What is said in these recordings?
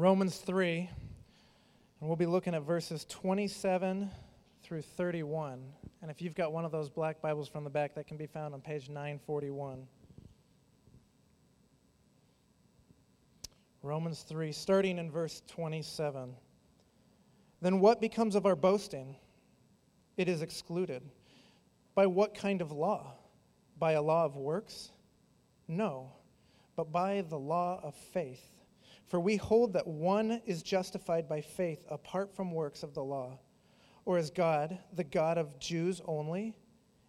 Romans 3, and we'll be looking at verses 27 through 31. And if you've got one of those black Bibles from the back, that can be found on page 941. Romans 3, starting in verse 27. Then what becomes of our boasting? It is excluded. By what kind of law? By a law of works? No, but by the law of faith. For we hold that one is justified by faith apart from works of the law. Or is God the God of Jews only?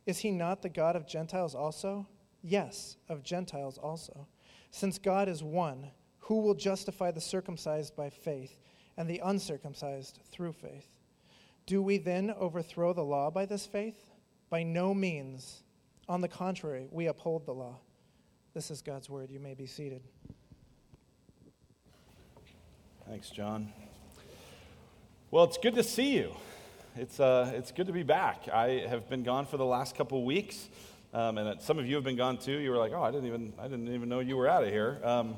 Is he not the God of Gentiles also? Yes, of Gentiles also. Since God is one, who will justify the circumcised by faith and the uncircumcised through faith? Do we then overthrow the law by this faith? By no means. On the contrary, we uphold the law. This is God's word. You may be seated. Thanks, John. Well, it's good to see you. It's, uh, it's good to be back. I have been gone for the last couple weeks, um, and some of you have been gone too. You were like, "Oh, I didn't even, I didn't even know you were out of here." Um,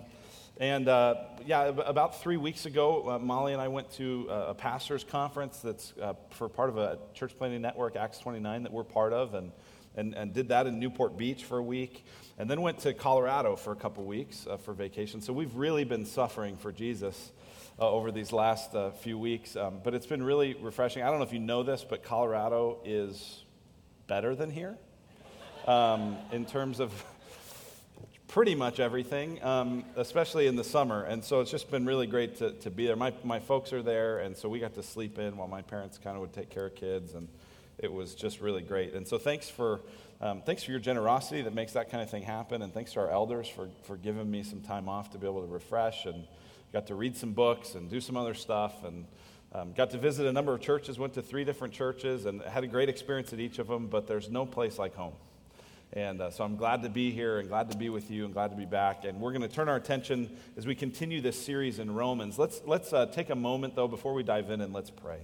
and uh, yeah, about three weeks ago, uh, Molly and I went to a pastors' conference that's uh, for part of a church planting network, Acts 29, that we're part of, and, and, and did that in Newport Beach for a week, and then went to Colorado for a couple weeks uh, for vacation. So we've really been suffering for Jesus. Uh, over these last uh, few weeks, um, but it's been really refreshing. I don't know if you know this, but Colorado is better than here um, in terms of pretty much everything, um, especially in the summer. And so it's just been really great to, to be there. My, my folks are there, and so we got to sleep in while my parents kind of would take care of kids, and it was just really great. And so thanks for, um, thanks for your generosity that makes that kind of thing happen, and thanks to our elders for, for giving me some time off to be able to refresh and got to read some books and do some other stuff and um, got to visit a number of churches, went to three different churches, and had a great experience at each of them, but there's no place like home. And uh, so I'm glad to be here and glad to be with you and glad to be back. And we're going to turn our attention as we continue this series in Romans. Let's, let's uh, take a moment, though, before we dive in and let's pray.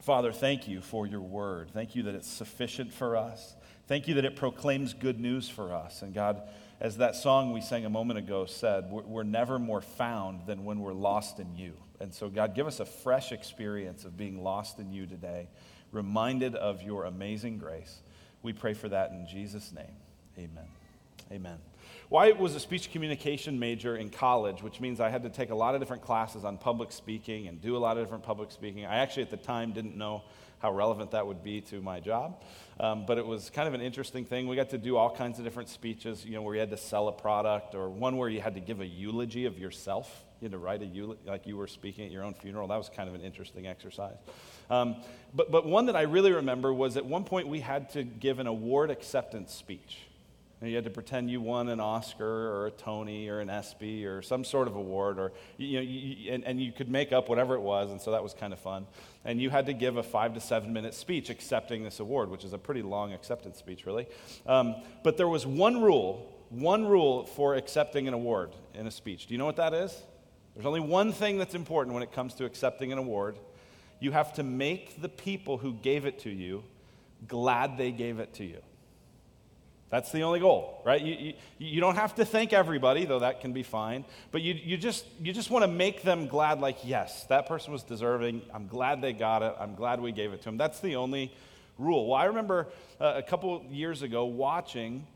Father, thank you for your word. Thank you that it's sufficient for us. Thank you that it proclaims good news for us. And God, as that song we sang a moment ago said, we're, we're never more found than when we're lost in you. And so, God, give us a fresh experience of being lost in you today, reminded of your amazing grace. We pray for that in Jesus' name. Amen. Amen. I was a speech communication major in college, which means I had to take a lot of different classes on public speaking and do a lot of different public speaking. I actually, at the time, didn't know how relevant that would be to my job. Um, but it was kind of an interesting thing. We got to do all kinds of different speeches, you know, where you had to sell a product or one where you had to give a eulogy of yourself. You had to write a eulogy, like you were speaking at your own funeral. That was kind of an interesting exercise. Um, but, but one that I really remember was at one point we had to give an award acceptance speech. You had to pretend you won an Oscar or a Tony or an ESPY or some sort of award, or you know, you, and, and you could make up whatever it was, and so that was kind of fun. And you had to give a five to seven minute speech accepting this award, which is a pretty long acceptance speech, really. Um, but there was one rule, one rule for accepting an award in a speech. Do you know what that is? There's only one thing that's important when it comes to accepting an award. You have to make the people who gave it to you glad they gave it to you. That's the only goal, right? You, you, you, don't have to thank everybody, though that can be fine, but you, you just, you just want to make them glad, like, yes, that person was deserving. I'm glad they got it. I'm glad we gave it to them. That's the only rule. Well, I remember uh, a couple years ago watching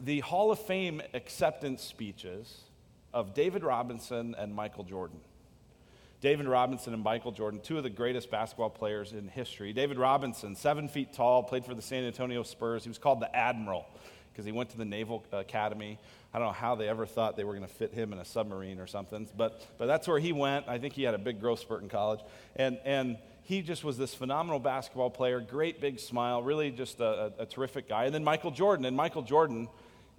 the Hall of Fame acceptance speeches of David Robinson and Michael Jordan. David Robinson and Michael Jordan, two of the greatest basketball players in history. David Robinson, seven feet tall, played for the San Antonio Spurs. He was called the Admiral because he went to the Naval Academy. I don't know how they ever thought they were going to fit him in a submarine or something, but, but that's where he went. I think he had a big growth spurt in college. And, and he just was this phenomenal basketball player, great big smile, really just a, a, a terrific guy. And then Michael Jordan. And Michael Jordan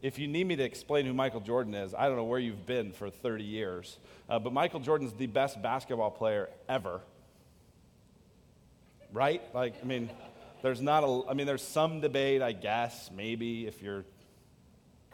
if you need me to explain who Michael Jordan is, I don't know where you've been for 30 years, uh, but Michael Jordan's the best basketball player ever. Right? Like, I mean, there's not a, I mean, there's some debate, I guess, maybe if you're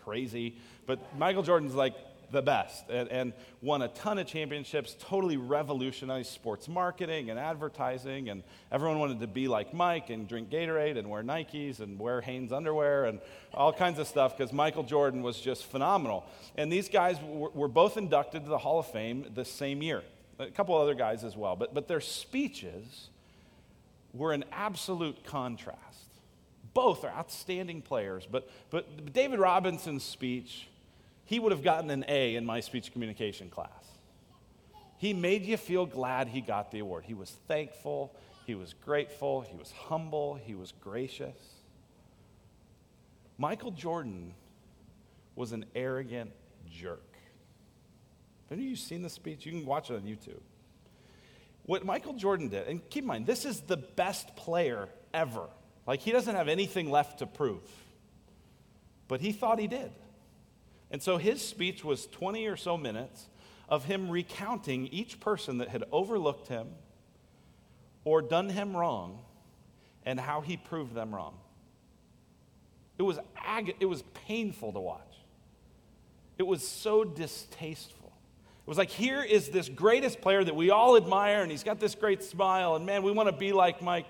crazy, but Michael Jordan's like the best and, and, won a ton of championships, totally revolutionized sports marketing and advertising. And everyone wanted to be like Mike and drink Gatorade and wear Nikes and wear Hanes underwear and all kinds of stuff because Michael Jordan was just phenomenal. And these guys were, were both inducted to the Hall of Fame the same year, a couple other guys as well. But, but their speeches were an absolute contrast. Both are outstanding players, but, but David Robinson's speech he would have gotten an A in my speech communication class. He made you feel glad he got the award. He was thankful, he was grateful, he was humble, he was gracious. Michael Jordan was an arrogant jerk. Have you seen the speech? You can watch it on YouTube. What Michael Jordan did, and keep in mind, this is the best player ever. Like, he doesn't have anything left to prove. But he thought he did. And so his speech was 20 or so minutes of him recounting each person that had overlooked him or done him wrong and how he proved them wrong. It was, ag- it was painful to watch. It was so distasteful. It was like, here is this greatest player that we all admire, and he's got this great smile, and man, we want to be like Mike.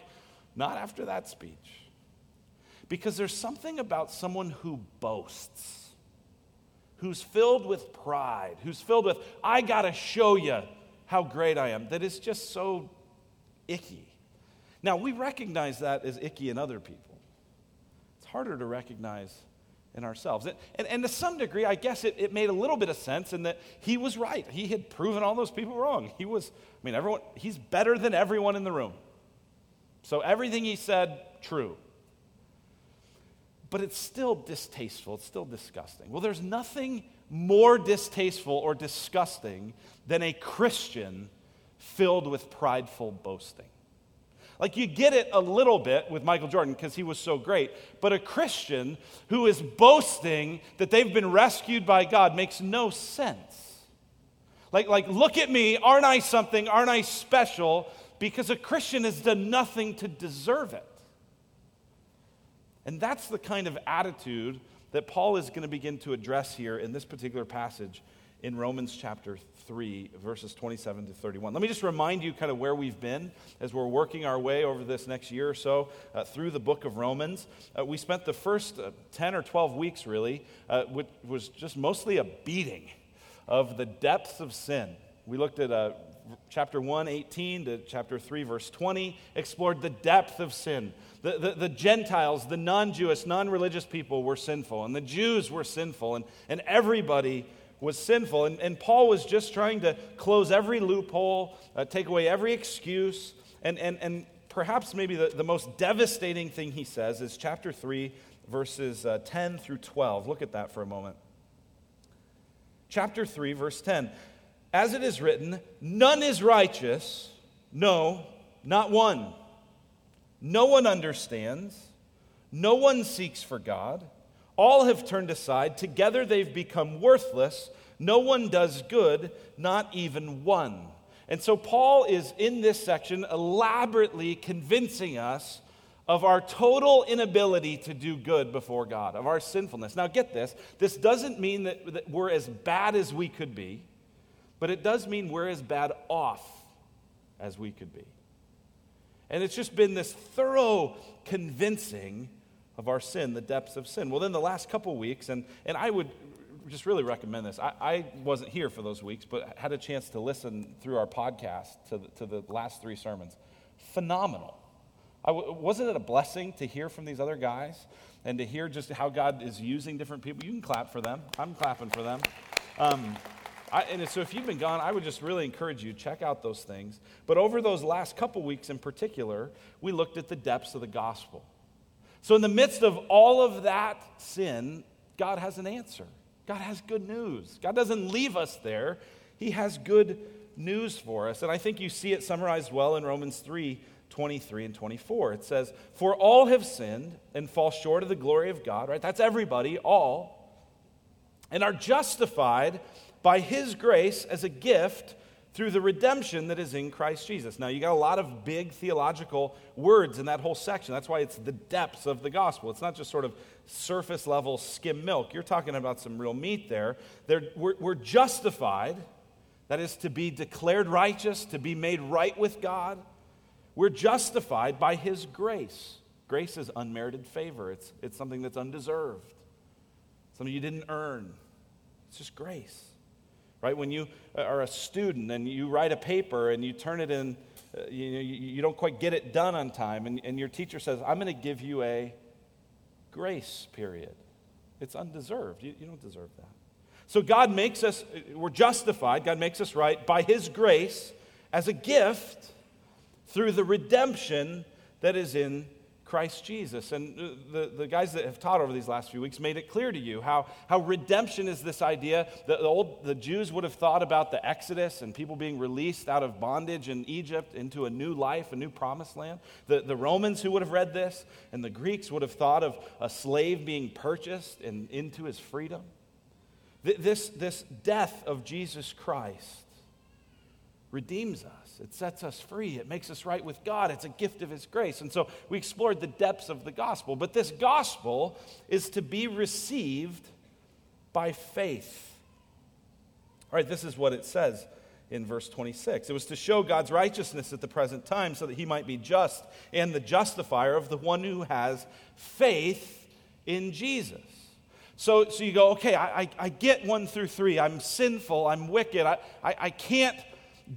Not after that speech. Because there's something about someone who boasts who's filled with pride, who's filled with, I got to show you how great I am, that is just so icky. Now, we recognize that as icky in other people. It's harder to recognize in ourselves. And, and, and to some degree, I guess it, it made a little bit of sense in that he was right. He had proven all those people wrong. He was, I mean, everyone, he's better than everyone in the room. So everything he said, true but it's still distasteful. It's still disgusting. Well, there's nothing more distasteful or disgusting than a Christian filled with prideful boasting. Like you get it a little bit with Michael Jordan because he was so great, but a Christian who is boasting that they've been rescued by God makes no sense. Like, like, look at me, aren't I something? Aren't I special? Because a Christian has done nothing to deserve it. And that's the kind of attitude that Paul is going to begin to address here in this particular passage in Romans chapter 3, verses 27 to 31. Let me just remind you kind of where we've been as we're working our way over this next year or so uh, through the book of Romans. Uh, we spent the first uh, 10 or 12 weeks, really, uh, which was just mostly a beating of the depths of sin. We looked at uh, chapter 1, 18 to chapter 3, verse 20, explored the depth of sin the, the, the Gentiles, the non Jewish, non religious people were sinful, and the Jews were sinful, and, and everybody was sinful. And, and Paul was just trying to close every loophole, uh, take away every excuse, and, and, and perhaps maybe the, the most devastating thing he says is chapter 3, verses uh, 10 through 12. Look at that for a moment. Chapter 3, verse 10. As it is written, none is righteous, no, not one. No one understands. No one seeks for God. All have turned aside. Together they've become worthless. No one does good, not even one. And so Paul is in this section elaborately convincing us of our total inability to do good before God, of our sinfulness. Now, get this this doesn't mean that, that we're as bad as we could be, but it does mean we're as bad off as we could be. And it's just been this thorough convincing of our sin, the depths of sin. Well, then the last couple weeks, and, and I would just really recommend this. I, I wasn't here for those weeks, but had a chance to listen through our podcast to the, to the last three sermons. Phenomenal. I w- wasn't it a blessing to hear from these other guys and to hear just how God is using different people? You can clap for them. I'm clapping for them. Um, I, and so if you've been gone, I would just really encourage you, to check out those things. But over those last couple weeks in particular, we looked at the depths of the gospel. So in the midst of all of that sin, God has an answer. God has good news. God doesn't leave us there. He has good news for us. And I think you see it summarized well in Romans 3 23 and 24. It says, For all have sinned and fall short of the glory of God, right? That's everybody, all, and are justified by his grace as a gift through the redemption that is in Christ Jesus. Now, you got a lot of big theological words in that whole section. That's why it's the depths of the gospel. It's not just sort of surface level skim milk. You're talking about some real meat there. We're, we're justified, that is, to be declared righteous, to be made right with God. We're justified by His grace. Grace is unmerited favor, it's, it's something that's undeserved, something you didn't earn. It's just grace right? When you are a student and you write a paper and you turn it in, uh, you, you, don't quite get it done on time, and, and your teacher says, I'm going to give you a grace period. It's undeserved. You, you don't deserve that. So God makes us, we're justified, God makes us right by His grace as a gift through the redemption that is in Christ Jesus. And the, the guys that have taught over these last few weeks made it clear to you how, how redemption is this idea that the, old, the Jews would have thought about the Exodus and people being released out of bondage in Egypt into a new life, a new promised land. The, the Romans who would have read this and the Greeks would have thought of a slave being purchased and into his freedom. This, this death of Jesus Christ redeems us. It sets us free. It makes us right with God. It's a gift of His grace. And so we explored the depths of the gospel. But this gospel is to be received by faith. All right, this is what it says in verse 26. It was to show God's righteousness at the present time so that He might be just and the justifier of the one who has faith in Jesus. So, so you go, okay, I, I, I get one through three. I'm sinful. I'm wicked. I, I, I can't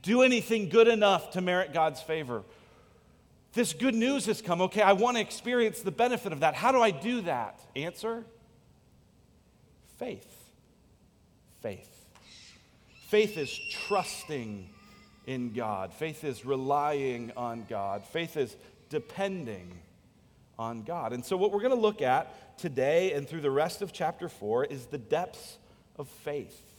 do anything good enough to merit God's favor. This good news has come. Okay, I want to experience the benefit of that. How do I do that? Answer faith. Faith. Faith is trusting in God, faith is relying on God, faith is depending on God. And so, what we're going to look at today and through the rest of chapter 4 is the depths of faith.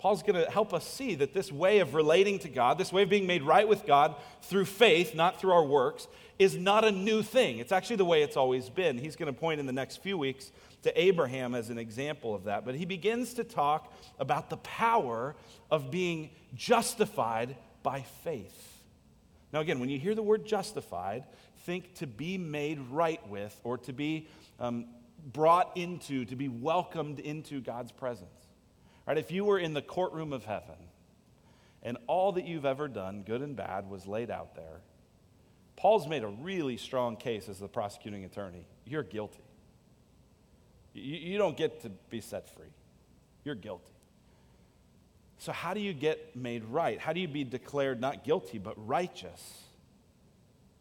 Paul's going to help us see that this way of relating to God, this way of being made right with God through faith, not through our works, is not a new thing. It's actually the way it's always been. He's going to point in the next few weeks to Abraham as an example of that. But he begins to talk about the power of being justified by faith. Now, again, when you hear the word justified, think to be made right with or to be um, brought into, to be welcomed into God's presence. Right? If you were in the courtroom of heaven and all that you've ever done, good and bad, was laid out there, Paul's made a really strong case as the prosecuting attorney. You're guilty. You, you don't get to be set free. You're guilty. So, how do you get made right? How do you be declared not guilty, but righteous?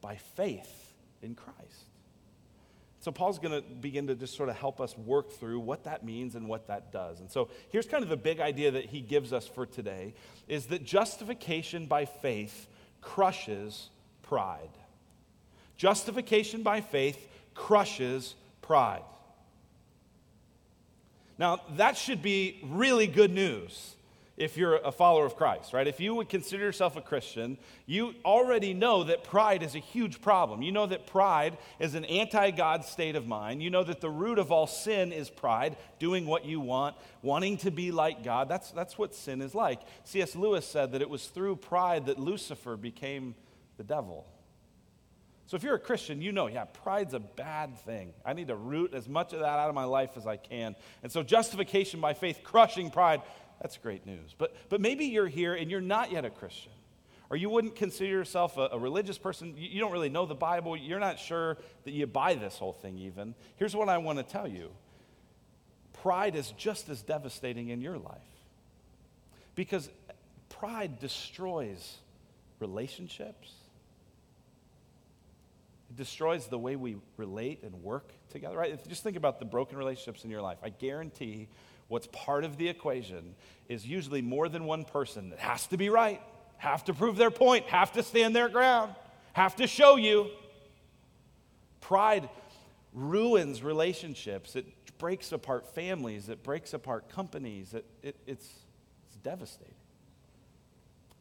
By faith in Christ. So, Paul's going to begin to just sort of help us work through what that means and what that does. And so, here's kind of the big idea that he gives us for today is that justification by faith crushes pride. Justification by faith crushes pride. Now, that should be really good news if you're a follower of Christ, right? If you would consider yourself a Christian, you already know that pride is a huge problem. You know that pride is an anti God state of mind. You know that the root of all sin is pride, doing what you want, wanting to be like God. That's, that's what sin is like. C.S. Lewis said that it was through pride that Lucifer became the devil. So if you're a Christian, you know, yeah, pride's a bad thing. I need to root as much of that out of my life as I can. And so justification by faith, crushing pride, that's great news. But, but maybe you're here and you're not yet a Christian, or you wouldn't consider yourself a, a religious person. You, you don't really know the Bible. You're not sure that you buy this whole thing, even. Here's what I want to tell you pride is just as devastating in your life because pride destroys relationships. It destroys the way we relate and work together, right? Just think about the broken relationships in your life. I guarantee what's part of the equation is usually more than one person that has to be right, have to prove their point, have to stand their ground, have to show you. Pride ruins relationships, it breaks apart families, it breaks apart companies, it, it, it's, it's devastating.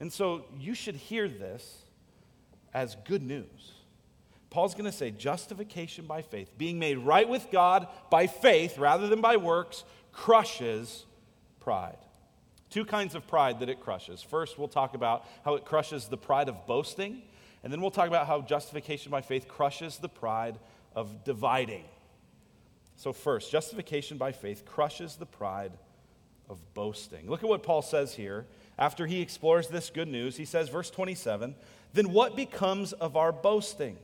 And so you should hear this as good news. Paul's going to say justification by faith, being made right with God by faith rather than by works, crushes pride. Two kinds of pride that it crushes. First, we'll talk about how it crushes the pride of boasting, and then we'll talk about how justification by faith crushes the pride of dividing. So, first, justification by faith crushes the pride of boasting. Look at what Paul says here. After he explores this good news, he says, verse 27, then what becomes of our boasting?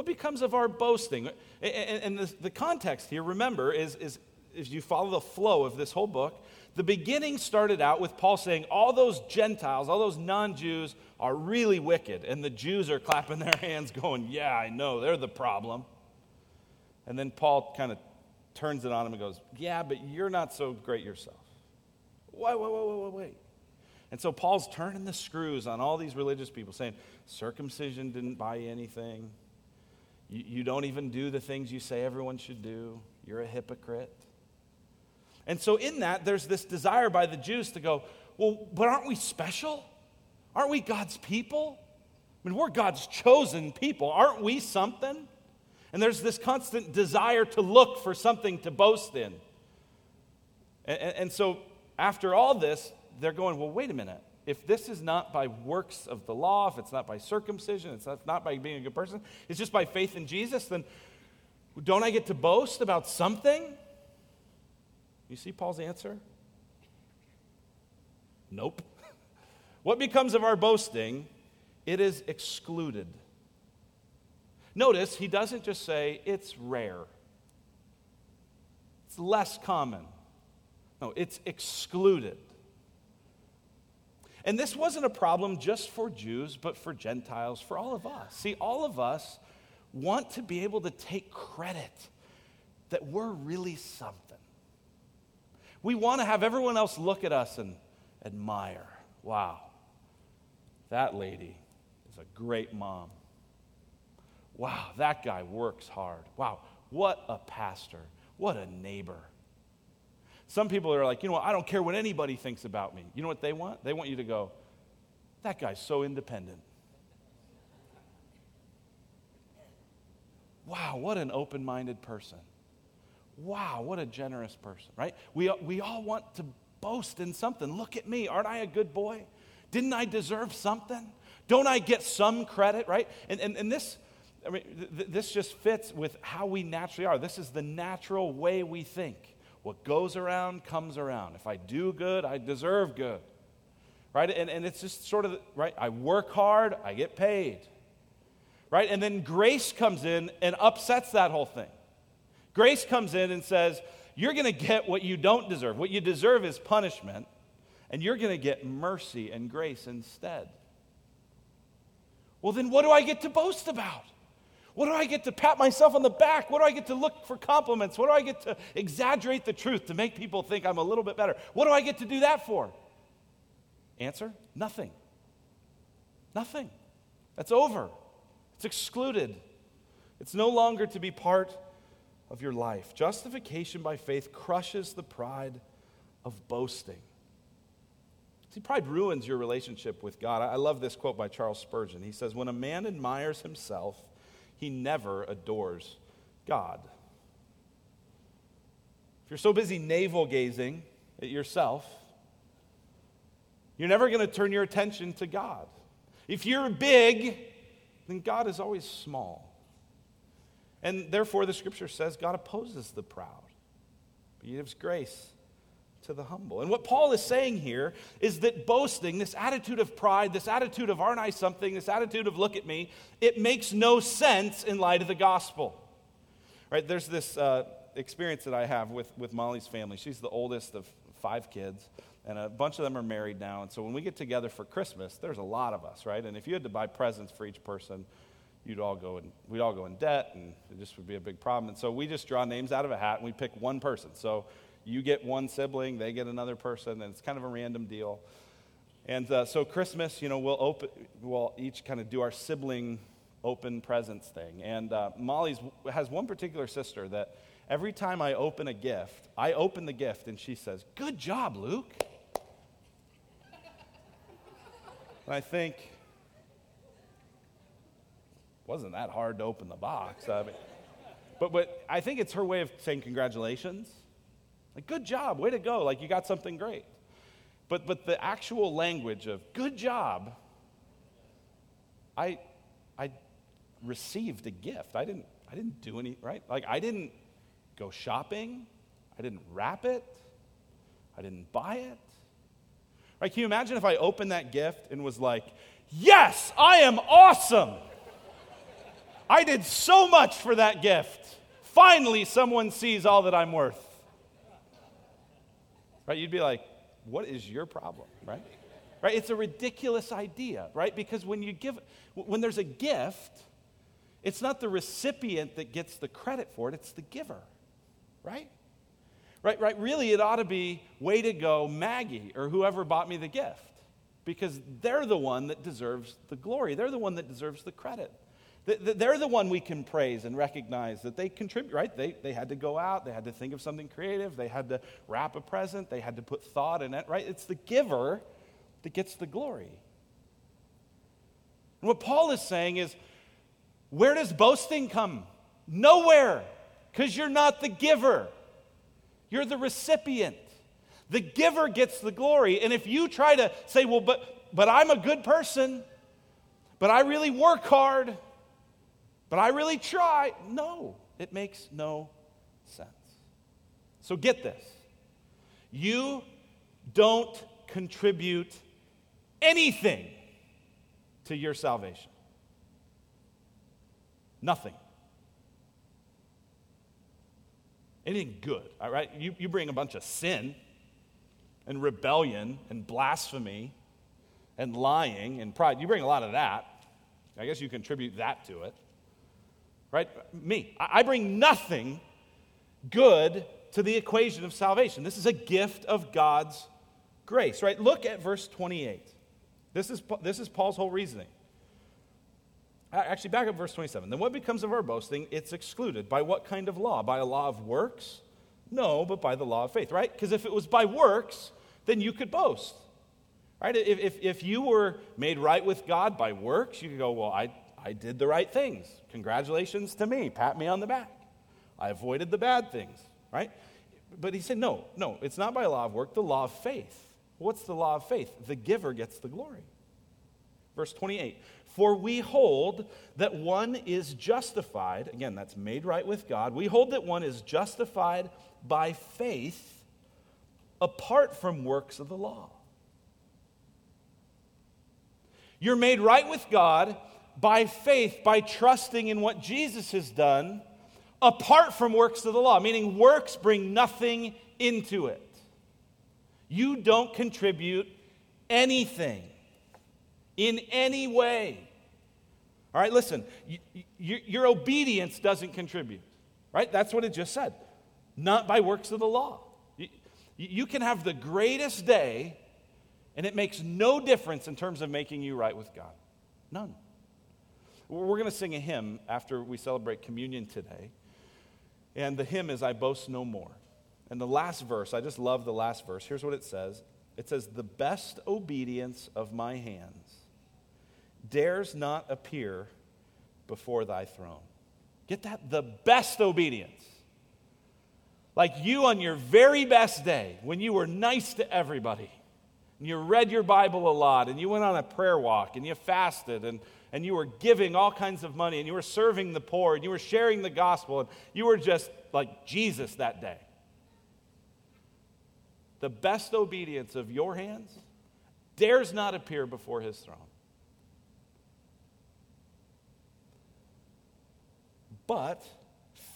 What becomes of our boasting? And the, context here, remember, is, is if you follow the flow of this whole book, the beginning started out with Paul saying, All those Gentiles, all those non Jews are really wicked. And the Jews are clapping their hands, going, Yeah, I know, they're the problem. And then Paul kind of turns it on him and goes, Yeah, but you're not so great yourself. Wait, wait, wait, wait, wait. Wait. And so Paul's turning the screws on all these religious people, saying, Circumcision didn't buy you anything. You, you don't even do the things you say everyone should do. You're a hypocrite. And so, in that, there's this desire by the Jews to go, well, but aren't we special? Aren't we God's people? I mean, we're God's chosen people. Aren't we something? And there's this constant desire to look for something to boast in. And, and, so, after all this, they're going, well, wait a minute. If this is not by works of the law, if it's not by circumcision, it's not by being a good person, it's just by faith in Jesus, then don't I get to boast about something? You see Paul's answer? Nope. what becomes of our boasting? It is excluded. Notice he doesn't just say it's rare, it's less common. No, it's excluded. And this wasn't a problem just for Jews, but for Gentiles, for all of us. See, all of us want to be able to take credit that we're really something. We want to have everyone else look at us and admire. Wow, that lady is a great mom. Wow, that guy works hard. Wow, what a pastor. What a neighbor. Some people are like, you know what, I don't care what anybody thinks about me. You know what they want? They want you to go, that guy's so independent. Wow, what an open minded person wow, what a generous person, right? We, we all want to boast in something. Look at me. Aren't I a good boy? Didn't I deserve something? Don't I get some credit, right? And, and, and this, I mean, th- this just fits with how we naturally are. This is the natural way we think. What goes around comes around. If I do good, I deserve good. Right? And, and it's just sort of, right? I work hard, I get paid. Right? And then grace comes in and upsets that whole thing. Grace comes in and says, You're going to get what you don't deserve. What you deserve is punishment, and you're going to get mercy and grace instead. Well, then what do I get to boast about? What do I get to pat myself on the back? What do I get to look for compliments? What do I get to exaggerate the truth to make people think I'm a little bit better? What do I get to do that for? Answer nothing. Nothing. That's over. It's excluded. It's no longer to be part of your life. Justification by faith crushes the pride of boasting. See, pride ruins your relationship with God. I love this quote by Charles Spurgeon. He says, When a man admires himself, he never adores God. If you're so busy navel gazing at yourself, you're never going to turn your attention to God. If you're big, then God is always small. And therefore, the scripture says God opposes the proud, but he gives grace to the humble. And what Paul is saying here is that boasting, this attitude of pride, this attitude of aren't I something, this attitude of look at me, it makes no sense in light of the gospel. Right? There's this uh, experience that I have with, with Molly's family. She's the oldest of five kids, and a bunch of them are married now. And so when we get together for Christmas, there's a lot of us, right? And if you had to buy presents for each person, you'd all go and we'd all go in debt and it just would be a big problem. And so we just draw names out of a hat and we pick one person. So you get one sibling, they get another person, and it's kind of a random deal. And uh, so Christmas, you know, we'll open, we'll each kind of do our sibling open presents thing. And uh, Molly's has one particular sister that every time I open a gift, I open the gift and she says, "Good job, Luke." and I think, wasn't that hard to open the box. I mean, but, but I think it's her way of saying congratulations. Like, good job, way to go, like you got something great. But, but the actual language of good job, I, I received a gift. I didn't, I didn't do any, right? Like, I didn't go shopping. I didn't wrap it. I didn't buy it. Right? Can you imagine if I opened that gift and was like, yes, I am awesome. I did so much for that gift. Finally, someone sees all that I'm worth. Right? You'd be like, what is your problem? Right? Right? It's a ridiculous idea, right? Because when you give, when there's a gift, it's not the recipient that gets the credit for it, it's the giver, right? Right, right. Really, it ought to be way to go, Maggie, or whoever bought me the gift, because they're the one that deserves the glory. They're the one that deserves the credit. They're the one we can praise and recognize that they contribute, right? They, they had to go out, they had to think of something creative, they had to wrap a present, they had to put thought in it, right? It's the giver that gets the glory. And what Paul is saying is where does boasting come? Nowhere, because you're not the giver, you're the recipient. The giver gets the glory. And if you try to say, well, but, but I'm a good person, but I really work hard, but I really try. No, it makes no sense. So get this you don't contribute anything to your salvation. Nothing. Anything good, all right? You, you bring a bunch of sin and rebellion and blasphemy and lying and pride. You bring a lot of that. I guess you contribute that to it right? Me. I bring nothing good to the equation of salvation. This is a gift of God's grace, right? Look at verse 28. This is, this is Paul's whole reasoning. Actually, back up verse 27. Then what becomes of our boasting? It's excluded. By what kind of law? By a law of works? No, but by the law of faith, right? Because if it was by works, then you could boast. Right? If, if, if you were made right with God by works, you could go, well, I, I did the right things. Congratulations to me. Pat me on the back. I avoided the bad things, right? But he said, no, no, it's not by law of work, the law of faith. What's the law of faith? The giver gets the glory. Verse 28 For we hold that one is justified, again, that's made right with God. We hold that one is justified by faith apart from works of the law. You're made right with God by faith, by trusting in what Jesus has done, apart from works of the law, meaning works bring nothing into it. You don't contribute anything in any way. All right, listen, you, you, your obedience doesn't contribute, right? That's what it just said. Not by works of the law. You, you can have the greatest day, and it makes no difference in terms of making you right with God. None. We're going to sing a hymn after we celebrate communion today. And the hymn is I Boast No More. And the last verse, I just love the last verse. Here's what it says It says, The best obedience of my hands dares not appear before thy throne. Get that? The best obedience. Like you on your very best day, when you were nice to everybody, and you read your Bible a lot, and you went on a prayer walk, and you fasted, and and you were giving all kinds of money and you were serving the poor and you were sharing the gospel and you were just like Jesus that day. The best obedience of your hands dares not appear before his throne. But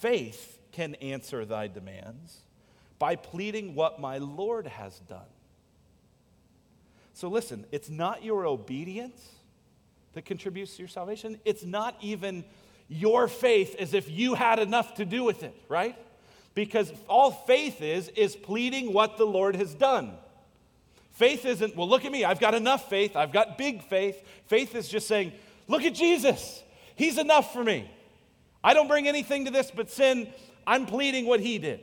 faith can answer thy demands by pleading what my Lord has done. So listen, it's not your obedience that contributes to your salvation. It's not even your faith as if you had enough to do with it, right? Because all faith is, is pleading what the Lord has done. Faith isn't, well, look at me, I've got enough faith, I've got big faith. Faith is just saying, look at Jesus, He's enough for me. I don't bring anything to this but sin, I'm pleading what He did.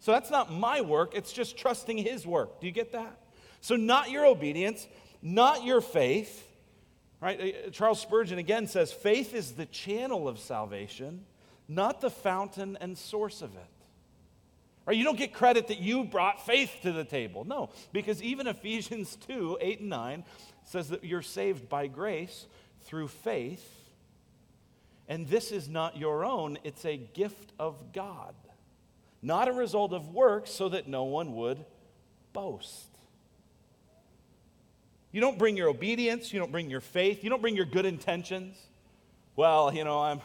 So that's not my work, it's just trusting His work. Do you get that? So, not your obedience, not your faith, Right? Uh, Charles Spurgeon again says faith is the channel of salvation, not the fountain and source of it. Right? You don't get credit that you brought faith to the table. No, because even Ephesians 2 8 and 9 says that you're saved by grace through faith. And this is not your own, it's a gift of God, not a result of works, so that no one would boast. You don't bring your obedience, you don't bring your faith, you don't bring your good intentions. Well, you know, I'm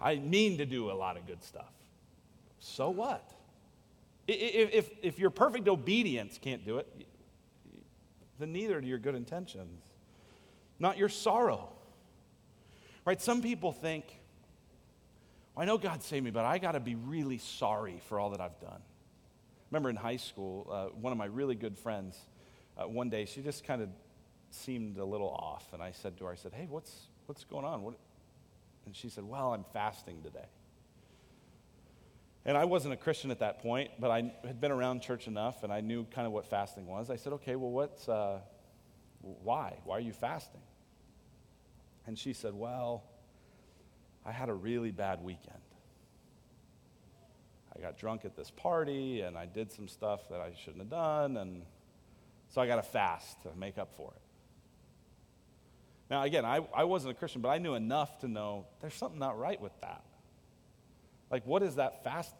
I mean to do a lot of good stuff. So what? If, if, if your perfect obedience can't do it, then neither do your good intentions. Not your sorrow. Right? Some people think, I know God saved me, but I got to be really sorry for all that I've done. Remember in high school, uh, one of my really good friends, uh, one day she just kind of seemed a little off. And I said to her, I said, Hey, what's, what's going on? What? And she said, Well, I'm fasting today. And I wasn't a Christian at that point, but I had been around church enough and I knew kind of what fasting was. I said, Okay, well, what's, uh, why? Why are you fasting? And she said, Well, I had a really bad weekend. I got drunk at this party and I did some stuff that I shouldn't have done, and so I got to fast to make up for it. Now, again, I, I wasn't a Christian, but I knew enough to know there's something not right with that. Like, what is that fast?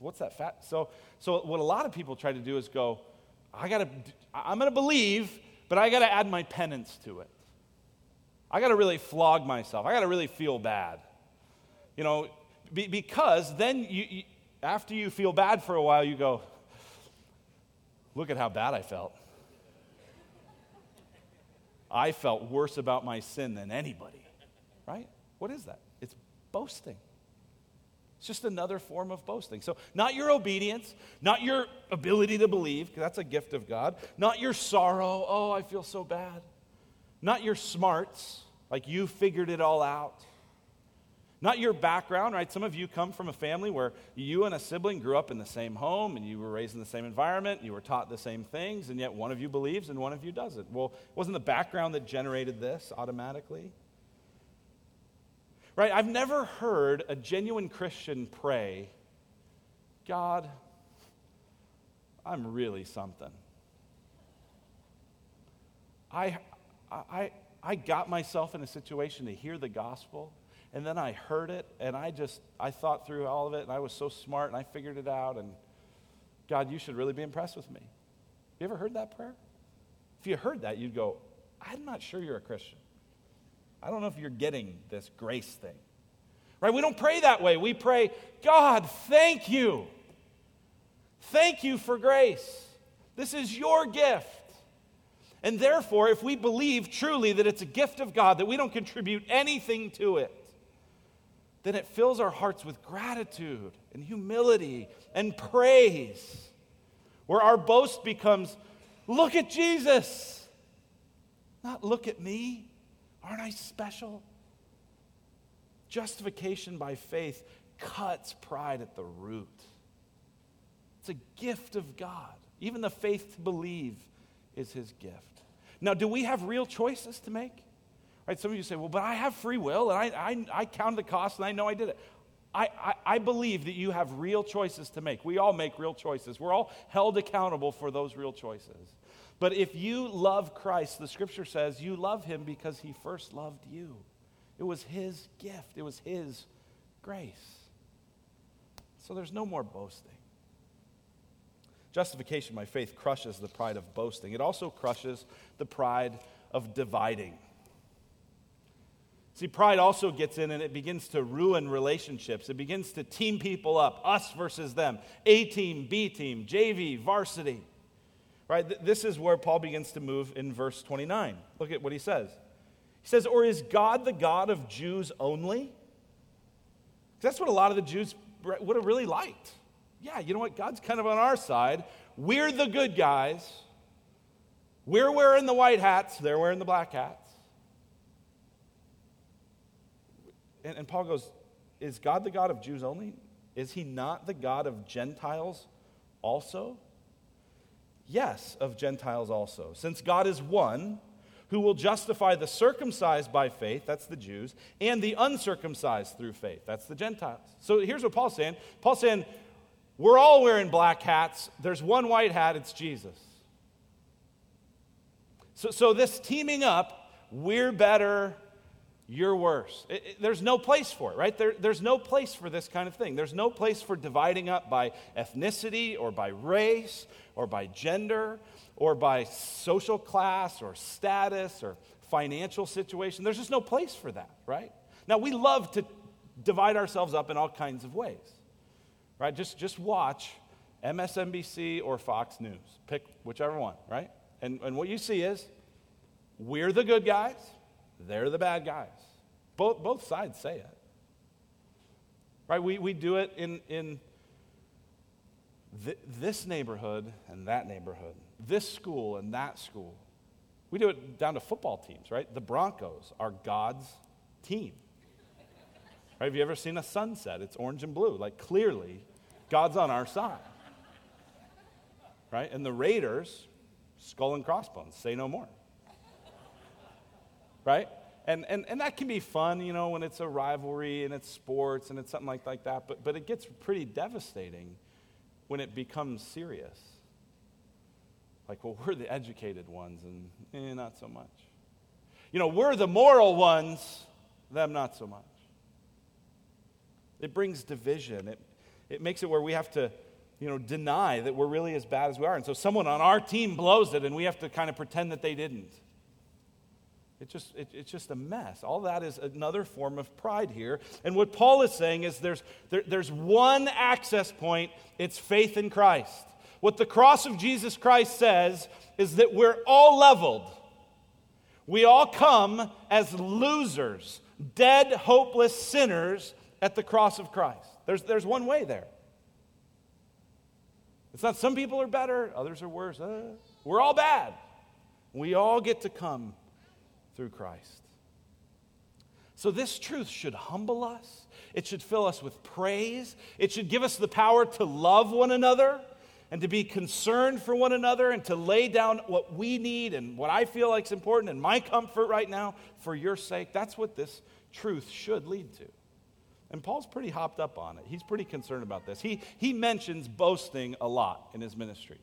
What's that fast? So, so what a lot of people try to do is go, I gotta, I'm gonna believe, but I gotta add my penance to it. I gotta really flog myself. I gotta really feel bad. You know, be, because then you, you, after you feel bad for a while, you go, look at how bad I felt. I felt worse about my sin than anybody, right? What is that? It's boasting. It's just another form of boasting. So, not your obedience, not your ability to believe, because that's a gift of God, not your sorrow, oh, I feel so bad, not your smarts, like you figured it all out. Not your background, right? Some of you come from a family where you and a sibling grew up in the same home and you were raised in the same environment, you were taught the same things, and yet one of you believes and one of you doesn't. Well, it wasn't the background that generated this automatically. Right? I've never heard a genuine Christian pray, God, I'm really something. I, I, I got myself in a situation to hear the gospel and then I heard it, and I just, I thought through all of it, and I was so smart, and I figured it out, and God, you should really be impressed with me. You ever heard that prayer? If you heard that, you'd go, I'm not sure you're a Christian. I don't know if you're getting this grace thing. Right? We don't pray that way. We pray, God, thank you. Thank you for grace. This is your gift. And therefore, if we believe truly that it's a gift of God, that we don't contribute anything to it, then it fills our hearts with gratitude and humility and praise, where our boast becomes look at Jesus, not look at me. Aren't I special? Justification by faith cuts pride at the root. It's a gift of God. Even the faith to believe is his gift. Now, do we have real choices to make? Right? Some of you say, well, but I have free will and I, I, I counted the cost and I know I did it. I, I, I, believe that you have real choices to make. We all make real choices. We're all held accountable for those real choices. But if you love Christ, the scripture says you love him because he first loved you. It was his gift, it was his grace. So there's no more boasting. Justification by faith crushes the pride of boasting, it also crushes the pride of dividing. See, pride also gets in and it begins to ruin relationships. It begins to team people up, us versus them, A team, B team, JV, varsity. Right? This is where Paul begins to move in verse 29. Look at what he says. He says, Or is God the God of Jews only? That's what a lot of the Jews would have really liked. Yeah, you know what? God's kind of on our side. We're the good guys. We're wearing the white hats, they're wearing the black hats. And, and Paul goes, Is God the God of Jews only? Is he not the God of Gentiles also? Yes, of Gentiles also. Since God is one, who will justify the circumcised by faith, that's the Jews, and the uncircumcised through faith, that's the Gentiles. So here's what Paul's saying Paul's saying, We're all wearing black hats. There's one white hat, it's Jesus. So, so this teaming up, we're better, you're worse. It, it, there's no place for it, right? There, there's no place for this kind of thing. There's no place for dividing up by ethnicity or by race or by gender or by social class or status or financial situation. There's just no place for that, right? Now, we love to divide ourselves up in all kinds of ways, right? Just, just watch MSNBC or Fox News. Pick whichever one, right? And, and what you see is we're the good guys, they're the bad guys. Both, both sides say it. Right? We, we do it in, in th- this neighborhood and that neighborhood, this school and that school. We do it down to football teams, right? The Broncos are God's team. Right? Have you ever seen a sunset? It's orange and blue. Like, clearly, God's on our side. Right? And the Raiders, skull and crossbones, say no more. Right? And, and, and that can be fun, you know, when it's a rivalry and it's sports and it's something like, like that. But, but it gets pretty devastating when it becomes serious. Like, well, we're the educated ones, and eh, not so much. You know, we're the moral ones, them not so much. It brings division. It, it makes it where we have to, you know, deny that we're really as bad as we are. And so someone on our team blows it, and we have to kind of pretend that they didn't. It just, it, it's just a mess. All that is another form of pride here. And what Paul is saying is there's, there, there's one access point it's faith in Christ. What the cross of Jesus Christ says is that we're all leveled. We all come as losers, dead, hopeless sinners at the cross of Christ. There's, there's one way there. It's not some people are better, others are worse. Uh, we're all bad. We all get to come through Christ. So, this truth should humble us. It should fill us with praise. It should give us the power to love one another and to be concerned for one another and to lay down what we need and what I feel like is important and my comfort right now for your sake. That's what this truth should lead to. And Paul's pretty hopped up on it. He's pretty concerned about this. He, he mentions boasting a lot in his ministry.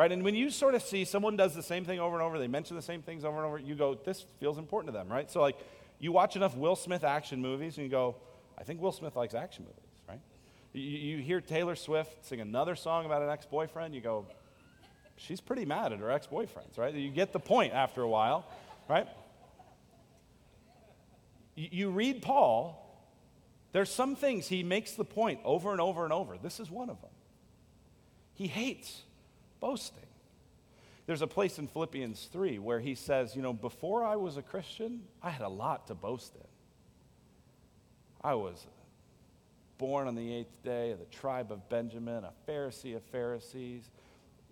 Right? And when you sort of see someone does the same thing over and over, they mention the same things over and over, you go, this feels important to them, right? So, like, you watch enough Will Smith action movies and you go, I think Will Smith likes action movies, right? You, you hear Taylor Swift sing another song about an ex boyfriend, you go, she's pretty mad at her ex boyfriends, right? You get the point after a while, right? You, you read Paul, there's some things he makes the point over and over and over. This is one of them. He hates boasting. There's a place in Philippians 3 where he says, You know, before I was a Christian, I had a lot to boast in. I was born on the eighth day of the tribe of Benjamin, a Pharisee of Pharisees,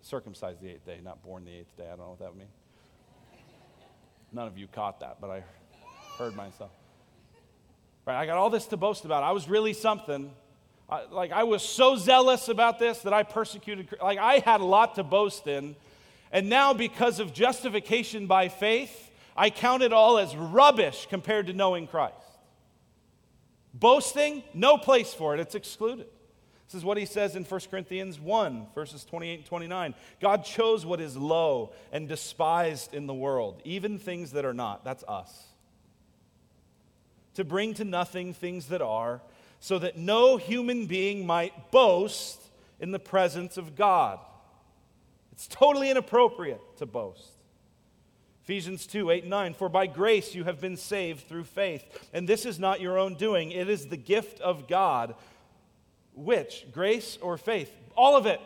circumcised the eighth day, not born the eighth day. I don't know what that means. None of you caught that, but I heard myself. Right, I got all this to boast about. I was really something. Like I was so zealous about this that I persecuted. Like I had a lot to boast in, and now because of justification by faith, I count it all as rubbish compared to knowing Christ. Boasting, no place for it. It's excluded. This is what he says in 1 Corinthians 1, verses 28 and 29. God chose what is low and despised in the world, even things that are not. That's us. To bring to nothing things that are so that no human being might boast in the presence of God. It's totally inappropriate to boast. Ephesians 2 8 9. For by grace you have been saved through faith. And this is not your own doing, it is the gift of God. Which? Grace or faith? All of it.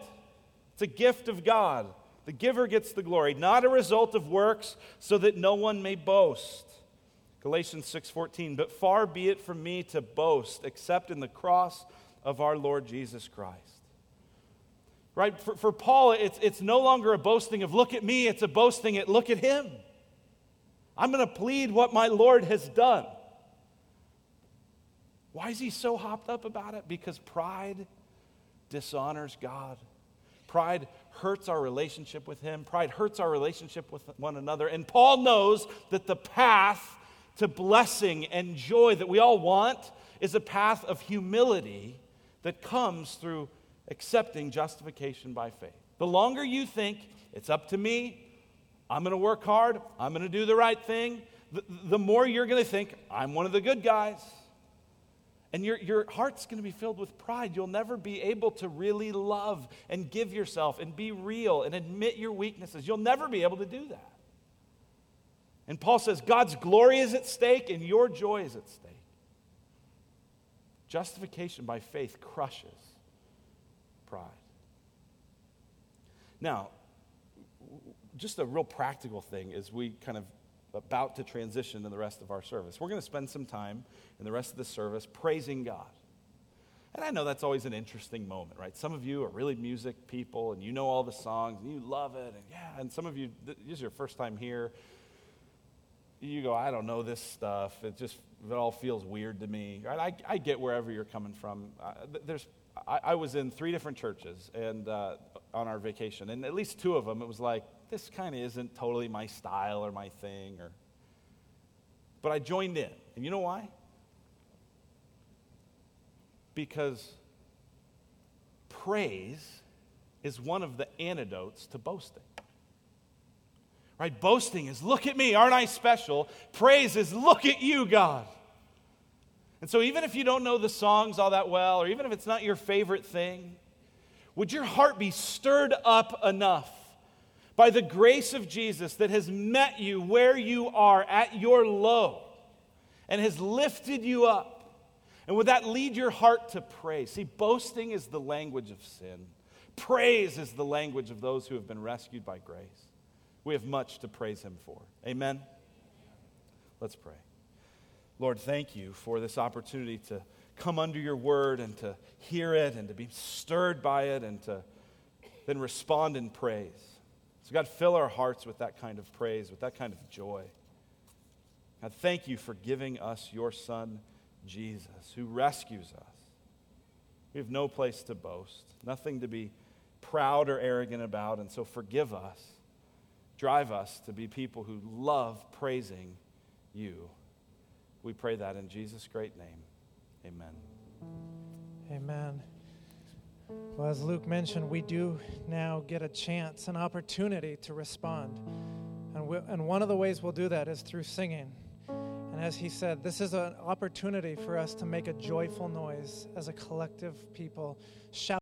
It's a gift of God. The giver gets the glory, not a result of works, so that no one may boast. Galatians 6:14, but far be it from me to boast except in the cross of our Lord Jesus Christ. Right? For, for Paul, it's, it's no longer a boasting of look at me, it's a boasting at look at him. I'm going to plead what my Lord has done. Why is he so hopped up about it? Because pride dishonors God. Pride hurts our relationship with him. Pride hurts our relationship with one another. And Paul knows that the path to blessing and joy that we all want is a path of humility that comes through accepting justification by faith. The longer you think it's up to me, I'm going to work hard, I'm going to do the right thing, the, the more you're going to think, I'm one of the good guys. And your, your heart's going to be filled with pride. You'll never be able to really love and give yourself and be real and admit your weaknesses. You'll never be able to do that. And Paul says God's glory is at stake and your joy is at stake. Justification by faith crushes pride. Now, just a real practical thing as we kind of about to transition in the rest of our service. We're going to spend some time in the rest of the service praising God. And I know that's always an interesting moment, right? Some of you are really music people and you know all the songs and you love it. And yeah, and some of you, this is your first time here. You go, I don't know this stuff. It just, it all feels weird to me. I, I get wherever you're coming from. Uh, there's, I, I, was in three different churches and uh, on our vacation, and at least two of them, it was like, this kind of isn't totally my style or my thing or but I joined in. And you know why? Because praise is one of the antidotes to boasting. Right? Boasting is, look at me, aren't I special? Praise is, look at you, God. And so, even if you don't know the songs all that well, or even if it's not your favorite thing, would your heart be stirred up enough by the grace of Jesus that has met you where you are at your low and has lifted you up. And would that lead your heart to praise? See, boasting is the language of sin, praise is the language of those who have been rescued by grace. We have much to praise Him for. Amen? Let's pray. Lord, thank you for this opportunity to come under your word and to hear it and to be stirred by it and to then respond in praise. So, God, fill our hearts with that kind of praise, with that kind of joy. God, thank you for giving us your Son, Jesus, who rescues us. We have no place to boast, nothing to be proud or arrogant about, and so forgive us. Drive us to be people who love praising you. We pray that in Jesus' great name. Amen. Amen. Well, as Luke mentioned, we do now get a chance, an opportunity to respond. And, we, and one of the ways we'll do that is through singing. And as he said, this is an opportunity for us to make a joyful noise as a collective people, shout.